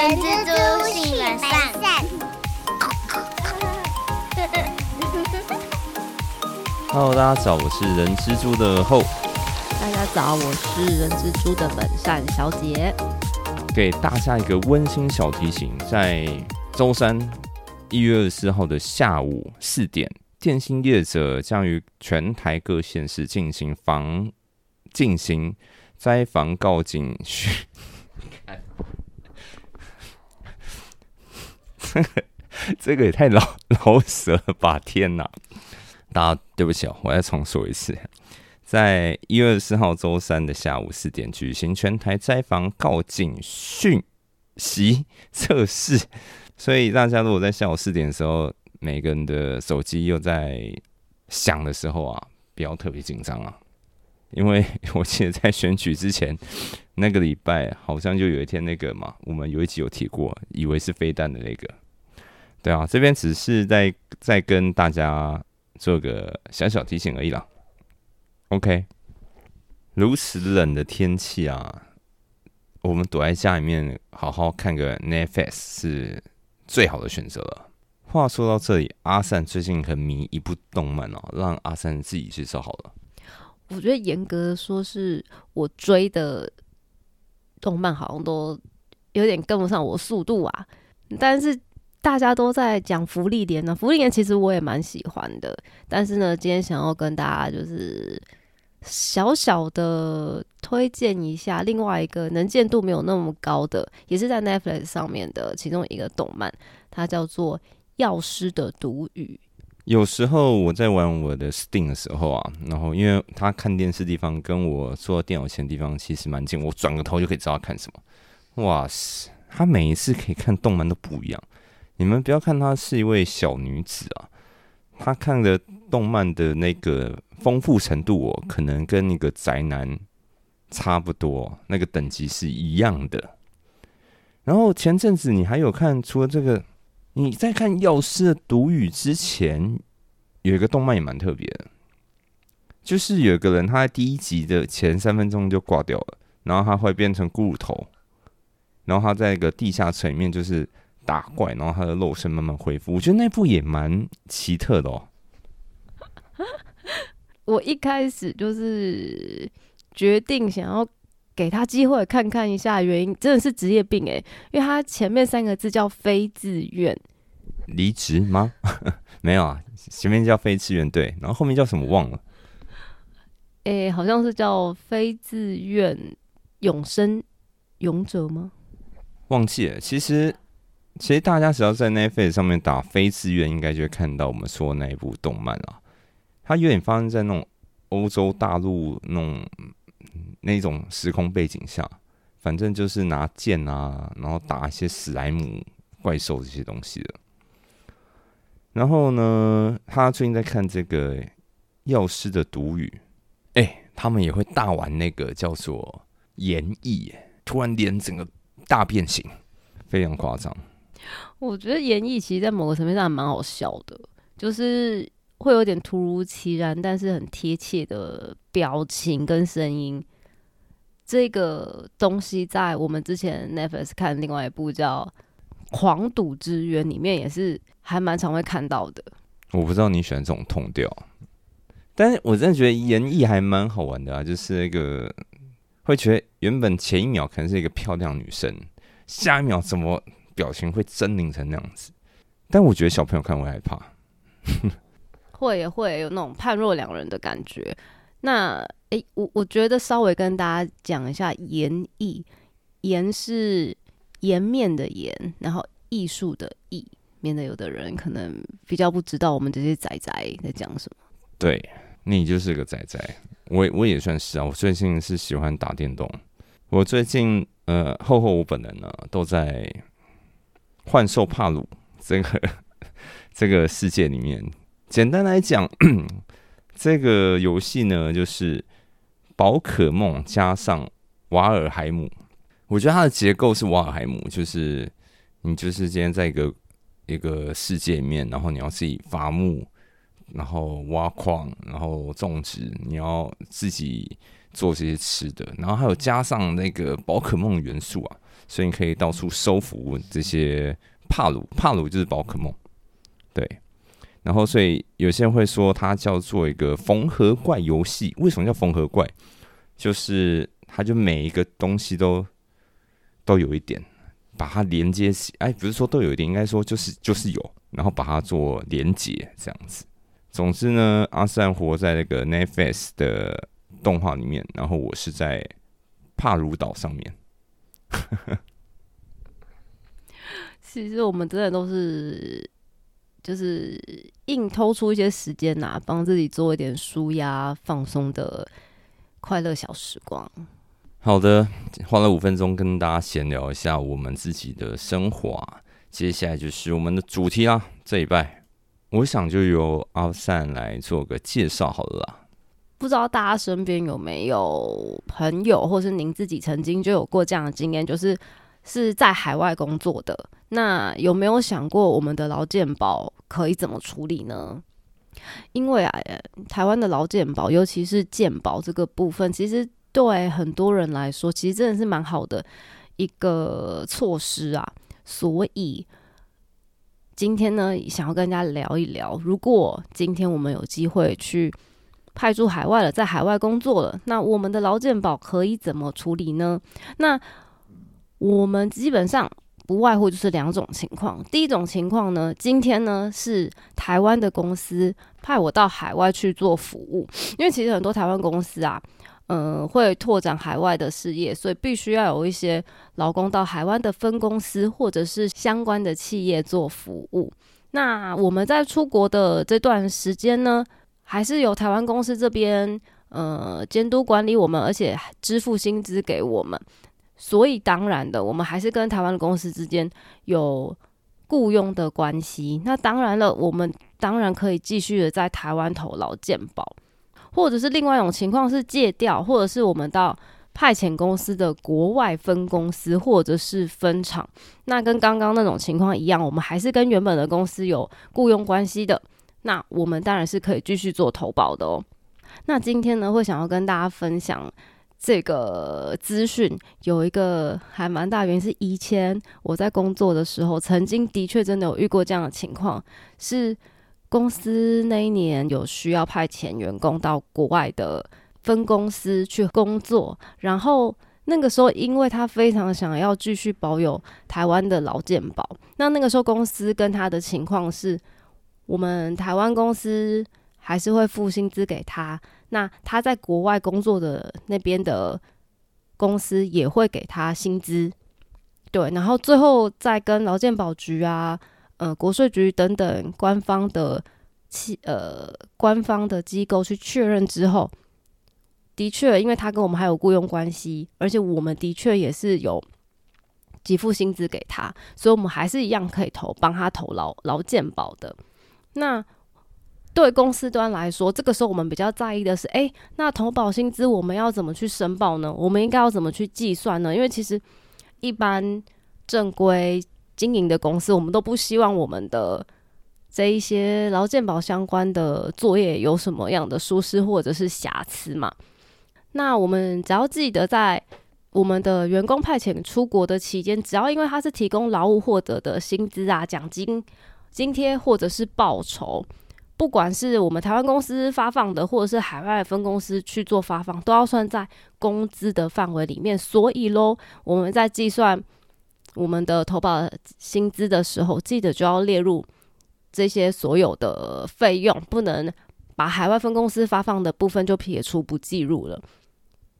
人蜘蛛性本善。Hello，大家早，我是人蜘蛛的后，大家早，我是人蜘蛛的本善小姐。给大家一个温馨小提醒，在周三一月二十四号的下午四点，电信业者将于全台各县市进行防进行灾防告警训。这个这个也太老老舍了吧！天哪！大家对不起哦，我再重说一次，在一月二十四号周三的下午四点举行全台灾防告警讯息测试，所以大家如果在下午四点的时候，每个人的手机又在响的时候啊，不要特别紧张啊，因为我记得在选举之前那个礼拜，好像就有一天那个嘛，我们有一集有提过，以为是飞弹的那个，对啊，这边只是在在跟大家。做个小小提醒而已啦。OK，如此冷的天气啊，我们躲在家里面好好看个 Netflix 是最好的选择了。话说到这里，阿善最近很迷一部动漫哦，让阿善自己介绍好了。我觉得严格说，是我追的动漫好像都有点跟不上我速度啊，但是。大家都在讲福利连呢，福利连其实我也蛮喜欢的，但是呢，今天想要跟大家就是小小的推荐一下另外一个能见度没有那么高的，也是在 Netflix 上面的其中一个动漫，它叫做《药师的毒语》。有时候我在玩我的 Steam 的时候啊，然后因为他看电视地方跟我坐电脑前地方其实蛮近，我转个头就可以知道看什么。哇塞，他每一次可以看动漫都不一样。你们不要看她是一位小女子啊，她看的动漫的那个丰富程度，哦，可能跟那个宅男差不多，那个等级是一样的。然后前阵子你还有看，除了这个，你在看《药师的毒语》之前，有一个动漫也蛮特别的，就是有一个人他在第一集的前三分钟就挂掉了，然后他会变成骷髅头，然后他在一个地下城里面就是。打怪，然后他的肉身慢慢恢复，我觉得那部也蛮奇特的哦。我一开始就是决定想要给他机会看看一下，原因真的是职业病哎，因为他前面三个字叫非自愿离职吗？没有啊，前面叫非自愿对，然后后面叫什么忘了？哎，好像是叫非自愿永生勇者吗？忘记了，其实。其实大家只要在 Netflix 上面打“非自愿”，应该就会看到我们说的那一部动漫啊。它有点发生在那种欧洲大陆那种那种时空背景下，反正就是拿剑啊，然后打一些史莱姆怪兽这些东西的。然后呢，他最近在看这个《药师的毒语》，哎，他们也会大玩那个叫做演绎，突然脸整个大变形，非常夸张。我觉得演绎其实，在某个层面上还蛮好笑的，就是会有点突如其来，但是很贴切的表情跟声音。这个东西在我们之前 Netflix 看另外一部叫《狂赌之渊》里面，也是还蛮常会看到的。我不知道你喜欢这种痛调，但是我真的觉得演绎还蛮好玩的啊，就是那个会觉得原本前一秒可能是一个漂亮女生，下一秒怎么？表情会狰狞成那样子，但我觉得小朋友看会害怕，会也会有那种判若两人的感觉。那诶，我我觉得稍微跟大家讲一下颜艺，颜是颜面的颜，然后艺术的艺，免得有的人可能比较不知道我们这些仔仔在讲什么。对你就是个仔仔，我我也算是啊。我最近是喜欢打电动，我最近呃，厚厚我本人呢都在。幻兽帕鲁这个 这个世界里面，简单来讲，这个游戏呢就是宝可梦加上瓦尔海姆。我觉得它的结构是瓦尔海姆，就是你就是今天在一个一个世界里面，然后你要自己伐木，然后挖矿，然后种植，你要自己做这些吃的，然后还有加上那个宝可梦元素啊，所以你可以到处收服这些帕鲁，帕鲁就是宝可梦，对。然后，所以有些人会说它叫做一个缝合怪游戏。为什么叫缝合怪？就是它就每一个东西都都有一点，把它连接起。哎，不是说都有一点，应该说就是就是有，然后把它做连接这样子。总之呢，阿善活在那个 Netflix 的动画里面，然后我是在帕鲁岛上面。其实我们真的都是。就是硬偷出一些时间呐，帮自己做一点舒压放松的快乐小时光。好的，花了五分钟跟大家闲聊一下我们自己的生活，接下来就是我们的主题啦。这一拜，我想就由阿善来做个介绍好了啦。不知道大家身边有没有朋友，或是您自己曾经就有过这样的经验，就是是在海外工作的。那有没有想过我们的劳健保可以怎么处理呢？因为啊，台湾的劳健保，尤其是健保这个部分，其实对很多人来说，其实真的是蛮好的一个措施啊。所以今天呢，想要跟大家聊一聊，如果今天我们有机会去派驻海外了，在海外工作了，那我们的劳健保可以怎么处理呢？那我们基本上。不外乎就是两种情况。第一种情况呢，今天呢是台湾的公司派我到海外去做服务，因为其实很多台湾公司啊，嗯，会拓展海外的事业，所以必须要有一些劳工到海外的分公司或者是相关的企业做服务。那我们在出国的这段时间呢，还是由台湾公司这边呃监督管理我们，而且支付薪资给我们。所以当然的，我们还是跟台湾的公司之间有雇佣的关系。那当然了，我们当然可以继续的在台湾投劳健保，或者是另外一种情况是借调，或者是我们到派遣公司的国外分公司或者是分厂。那跟刚刚那种情况一样，我们还是跟原本的公司有雇佣关系的。那我们当然是可以继续做投保的哦。那今天呢，会想要跟大家分享。这个资讯有一个还蛮大原因，是以前我在工作的时候，曾经的确真的有遇过这样的情况，是公司那一年有需要派遣员工到国外的分公司去工作，然后那个时候因为他非常想要继续保有台湾的劳健保，那那个时候公司跟他的情况是，我们台湾公司还是会付薪资给他。那他在国外工作的那边的公司也会给他薪资，对，然后最后再跟劳健保局啊、呃国税局等等官方的企呃官方的机构去确认之后，的确，因为他跟我们还有雇佣关系，而且我们的确也是有给付薪资给他，所以我们还是一样可以投帮他投劳劳健保的。那对公司端来说，这个时候我们比较在意的是，哎，那投保薪资我们要怎么去申报呢？我们应该要怎么去计算呢？因为其实一般正规经营的公司，我们都不希望我们的这一些劳健保相关的作业有什么样的疏失或者是瑕疵嘛。那我们只要记得，在我们的员工派遣出国的期间，只要因为他是提供劳务获得的薪资啊、奖金、津贴或者是报酬。不管是我们台湾公司发放的，或者是海外分公司去做发放，都要算在工资的范围里面。所以喽，我们在计算我们的投保薪资的时候，记得就要列入这些所有的费用，不能把海外分公司发放的部分就撇除不计入了。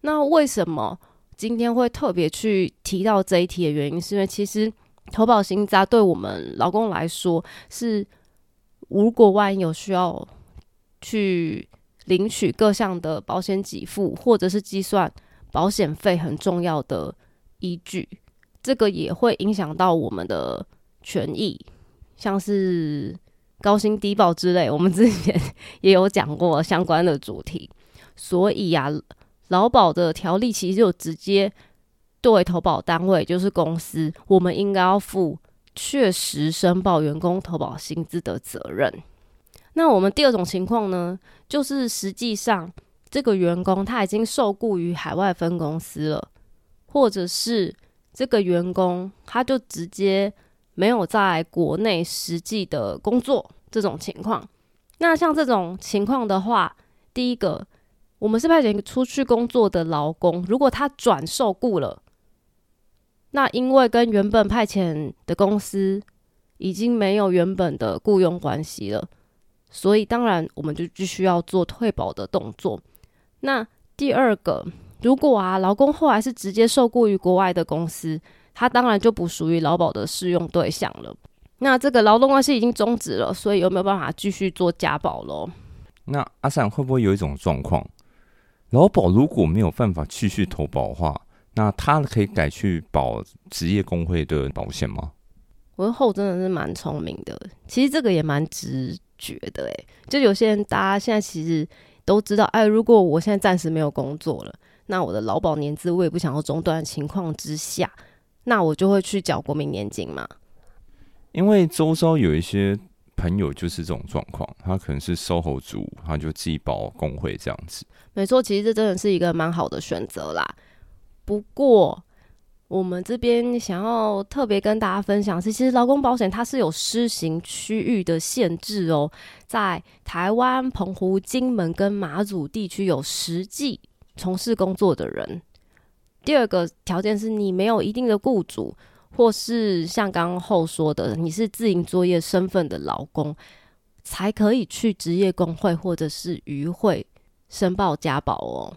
那为什么今天会特别去提到这一题的原因，是因为其实投保薪资对我们劳工来说是。如果万一有需要去领取各项的保险给付，或者是计算保险费很重要的依据，这个也会影响到我们的权益，像是高薪低保之类，我们之前 也有讲过相关的主题。所以啊，劳保的条例其实就直接对投保单位，就是公司，我们应该要负。确实申报员工投保薪资的责任。那我们第二种情况呢，就是实际上这个员工他已经受雇于海外分公司了，或者是这个员工他就直接没有在国内实际的工作这种情况。那像这种情况的话，第一个，我们是派遣出去工作的劳工，如果他转受雇了，那因为跟原本派遣的公司已经没有原本的雇佣关系了，所以当然我们就必须要做退保的动作。那第二个，如果啊，劳工后来是直接受雇于国外的公司，他当然就不属于劳保的适用对象了。那这个劳动关系已经终止了，所以有没有办法继续做加保喽？那阿善会不会有一种状况，劳保如果没有办法继续投保的话，那他可以改去保职业工会的保险吗？我的后真的是蛮聪明的，其实这个也蛮直觉的诶，就有些人大家现在其实都知道，哎，如果我现在暂时没有工作了，那我的劳保年资我也不想要中断的情况之下，那我就会去缴国民年金嘛。因为周遭有一些朋友就是这种状况，他可能是售后族，他就自己保工会这样子。没错，其实这真的是一个蛮好的选择啦。不过我们这边想要特别跟大家分享是，其实劳工保险它是有施行区域的限制哦，在台湾、澎湖、金门跟马祖地区有实际从事工作的人。第二个条件是你没有一定的雇主。或是像刚刚后说的，你是自营作业身份的劳工，才可以去职业工会或者是渔会申报加保哦。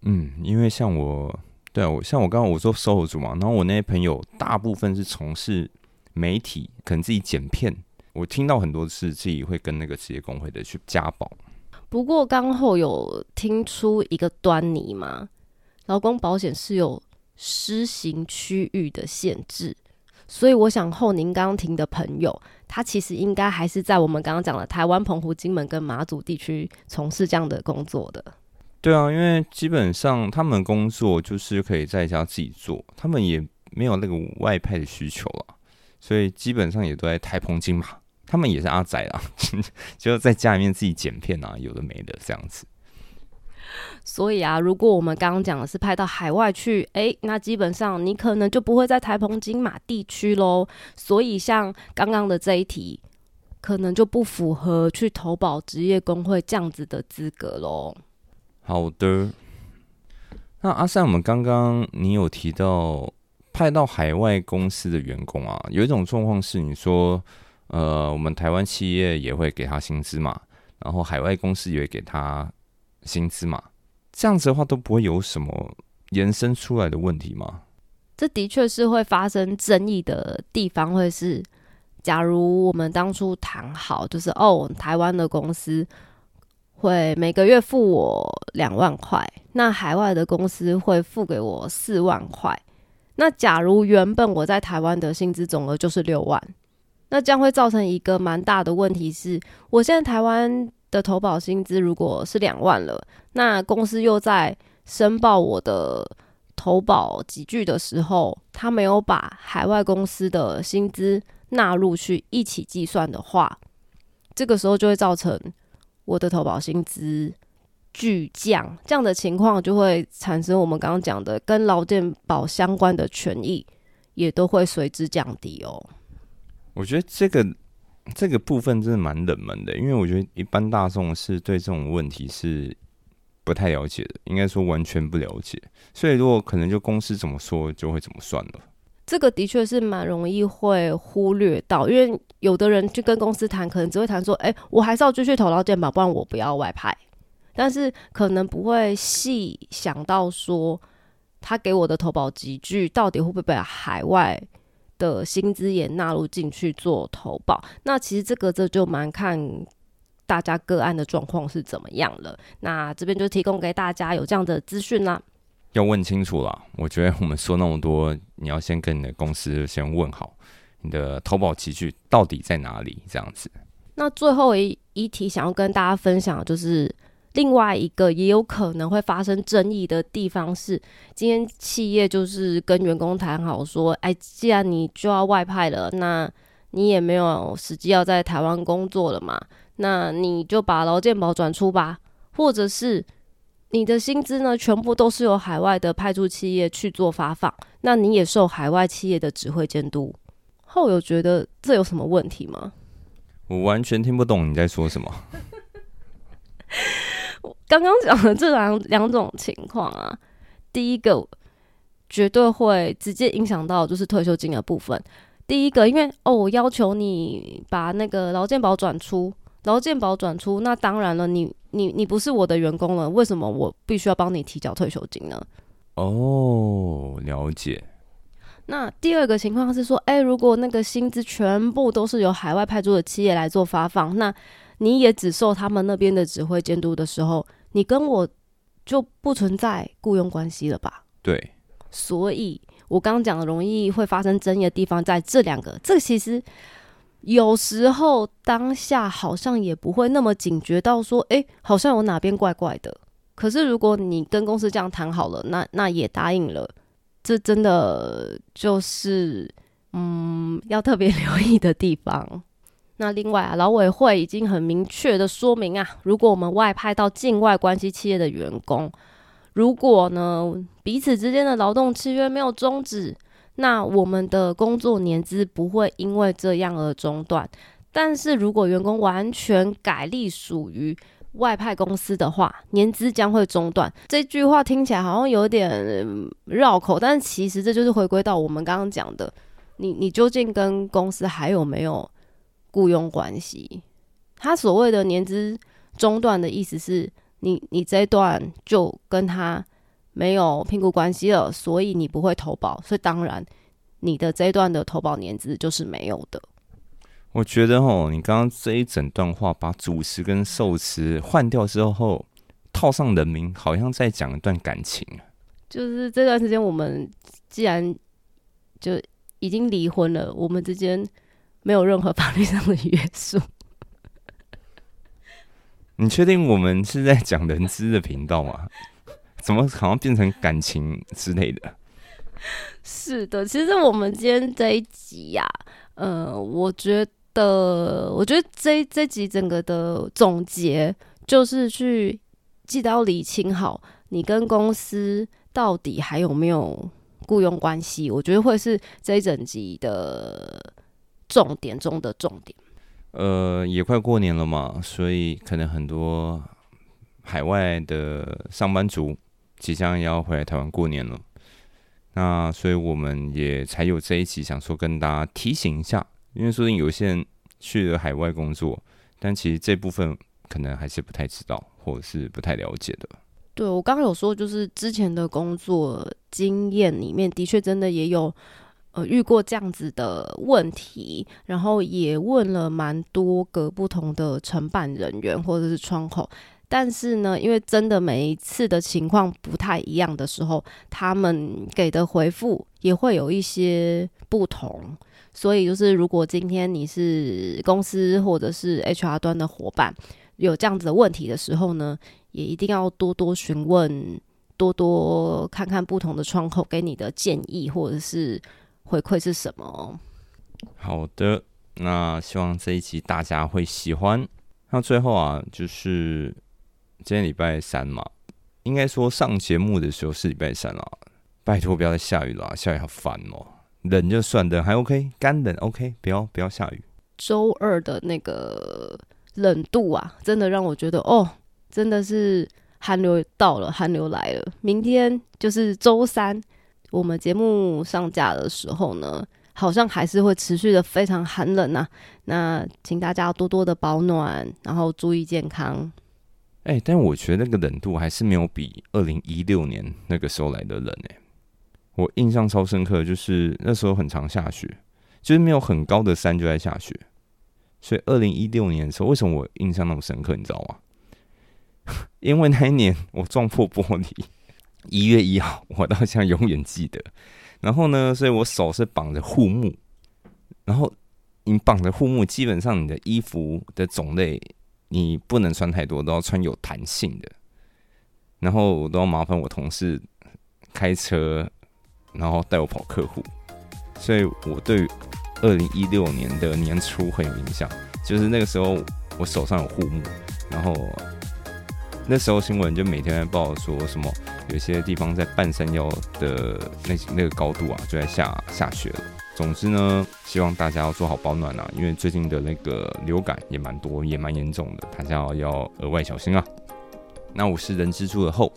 嗯，因为像我，对啊，我像我刚刚我说售后组嘛，然后我那些朋友大部分是从事媒体，可能自己剪片，我听到很多次自己会跟那个职业工会的去加保。不过刚后有听出一个端倪吗？劳工保险是有。施行区域的限制，所以我想后您刚听的朋友，他其实应该还是在我们刚刚讲的台湾澎湖、金门跟马祖地区从事这样的工作的。对啊，因为基本上他们工作就是可以在家自己做，他们也没有那个外派的需求了，所以基本上也都在台澎金马，他们也是阿仔啊，就在家里面自己剪片啊，有的没的这样子。所以啊，如果我们刚刚讲的是派到海外去，诶，那基本上你可能就不会在台澎金马地区喽。所以像刚刚的这一题，可能就不符合去投保职业工会这样子的资格喽。好的，那阿善，我们刚刚你有提到派到海外公司的员工啊，有一种状况是你说，呃，我们台湾企业也会给他薪资嘛，然后海外公司也会给他。薪资嘛，这样子的话都不会有什么延伸出来的问题吗？这的确是会发生争议的地方，会是假如我们当初谈好，就是哦，台湾的公司会每个月付我两万块，那海外的公司会付给我四万块。那假如原本我在台湾的薪资总额就是六万，那将会造成一个蛮大的问题，是我现在台湾。的投保薪资如果是两万了，那公司又在申报我的投保集聚的时候，他没有把海外公司的薪资纳入去一起计算的话，这个时候就会造成我的投保薪资巨降，这样的情况就会产生我们刚刚讲的跟劳健保相关的权益也都会随之降低哦。我觉得这个。这个部分真的蛮冷门的，因为我觉得一般大众是对这种问题是不太了解的，应该说完全不了解。所以如果可能，就公司怎么说就会怎么算了。这个的确是蛮容易会忽略到，因为有的人去跟公司谈，可能只会谈说：“哎，我还是要继续投到健保，不然我不要外派。”但是可能不会细想到说，他给我的投保集聚到底会不会被海外。的薪资也纳入进去做投保，那其实这个这就蛮看大家个案的状况是怎么样了。那这边就提供给大家有这样的资讯啦。要问清楚了，我觉得我们说那么多，你要先跟你的公司先问好，你的投保期距到底在哪里？这样子。那最后一一题想要跟大家分享就是。另外一个也有可能会发生争议的地方是，今天企业就是跟员工谈好说，哎，既然你就要外派了，那你也没有实际要在台湾工作了嘛，那你就把劳健保转出吧，或者是你的薪资呢，全部都是由海外的派驻企业去做发放，那你也受海外企业的指挥监督。后有觉得这有什么问题吗？我完全听不懂你在说什么。刚刚讲的这两两种情况啊，第一个绝对会直接影响到就是退休金的部分。第一个，因为哦，我要求你把那个劳健保转出，劳健保转出，那当然了，你你你不是我的员工了，为什么我必须要帮你提交退休金呢？哦，了解。那第二个情况是说，哎，如果那个薪资全部都是由海外派驻的企业来做发放，那你也只受他们那边的指挥监督的时候，你跟我就不存在雇佣关系了吧？对。所以我刚刚讲的容易会发生争议的地方，在这两个，这个其实有时候当下好像也不会那么警觉到说，哎，好像有哪边怪怪的。可是如果你跟公司这样谈好了，那那也答应了。这真的就是，嗯，要特别留意的地方。那另外啊，劳委会已经很明确的说明啊，如果我们外派到境外关系企业的员工，如果呢彼此之间的劳动契约没有终止，那我们的工作年资不会因为这样而中断。但是如果员工完全改隶属于外派公司的话，年资将会中断。这句话听起来好像有点绕口，但其实这就是回归到我们刚刚讲的，你你究竟跟公司还有没有雇佣关系？他所谓的年资中断的意思是你你这段就跟他没有聘雇关系了，所以你不会投保，所以当然你的这一段的投保年资就是没有的。我觉得哦，你刚刚这一整段话把主词跟受词换掉之后，套上人名，好像在讲一段感情。就是这段时间，我们既然就已经离婚了，我们之间没有任何法律上的约束。你确定我们是在讲人资的频道吗？怎么好像变成感情之类的？是的，其实我们今天这一集呀，呃，我觉得。我觉得这这集整个的总结就是去记得要理清好，你跟公司到底还有没有雇佣关系？我觉得会是这一整集的重点中的重点。呃，也快过年了嘛，所以可能很多海外的上班族即将要回来台湾过年了。那所以我们也才有这一集，想说跟大家提醒一下。因为说不定有些人去了海外工作，但其实这部分可能还是不太知道，或者是不太了解的。对我刚刚有说，就是之前的工作经验里面，的确真的也有呃遇过这样子的问题，然后也问了蛮多个不同的承办人员或者是窗口，但是呢，因为真的每一次的情况不太一样的时候，他们给的回复也会有一些不同。所以就是，如果今天你是公司或者是 HR 端的伙伴，有这样子的问题的时候呢，也一定要多多询问，多多看看不同的窗口给你的建议或者是回馈是什么。好的，那希望这一集大家会喜欢。那最后啊，就是今天礼拜三嘛，应该说上节目的时候是礼拜三了，拜托不要再下雨了，下雨好烦哦。冷就算的还 OK，干冷 OK，不要不要下雨。周二的那个冷度啊，真的让我觉得哦，真的是寒流到了，寒流来了。明天就是周三，我们节目上架的时候呢，好像还是会持续的非常寒冷呐。那请大家多多的保暖，然后注意健康。哎，但我觉得那个冷度还是没有比二零一六年那个时候来的冷哎。我印象超深刻，就是那时候很常下雪，就是没有很高的山就在下雪。所以二零一六年的时候，为什么我印象那么深刻？你知道吗？因为那一年我撞破玻璃，一月一号，我到现在永远记得。然后呢，所以我手是绑着护目，然后你绑着护目，基本上你的衣服的种类你不能穿太多，都要穿有弹性的。然后我都要麻烦我同事开车。然后带我跑客户，所以我对二零一六年的年初很有印象。就是那个时候，我手上有护目，然后那时候新闻就每天在报说什么，有些地方在半山腰的那那个高度啊，就在下下雪了。总之呢，希望大家要做好保暖啊，因为最近的那个流感也蛮多，也蛮严重的，大家要额外小心啊。那我是人蜘蛛的后，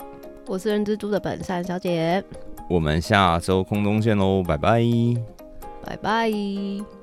我是人蜘蛛的本善小姐，我们下周空中见喽，拜拜，拜拜。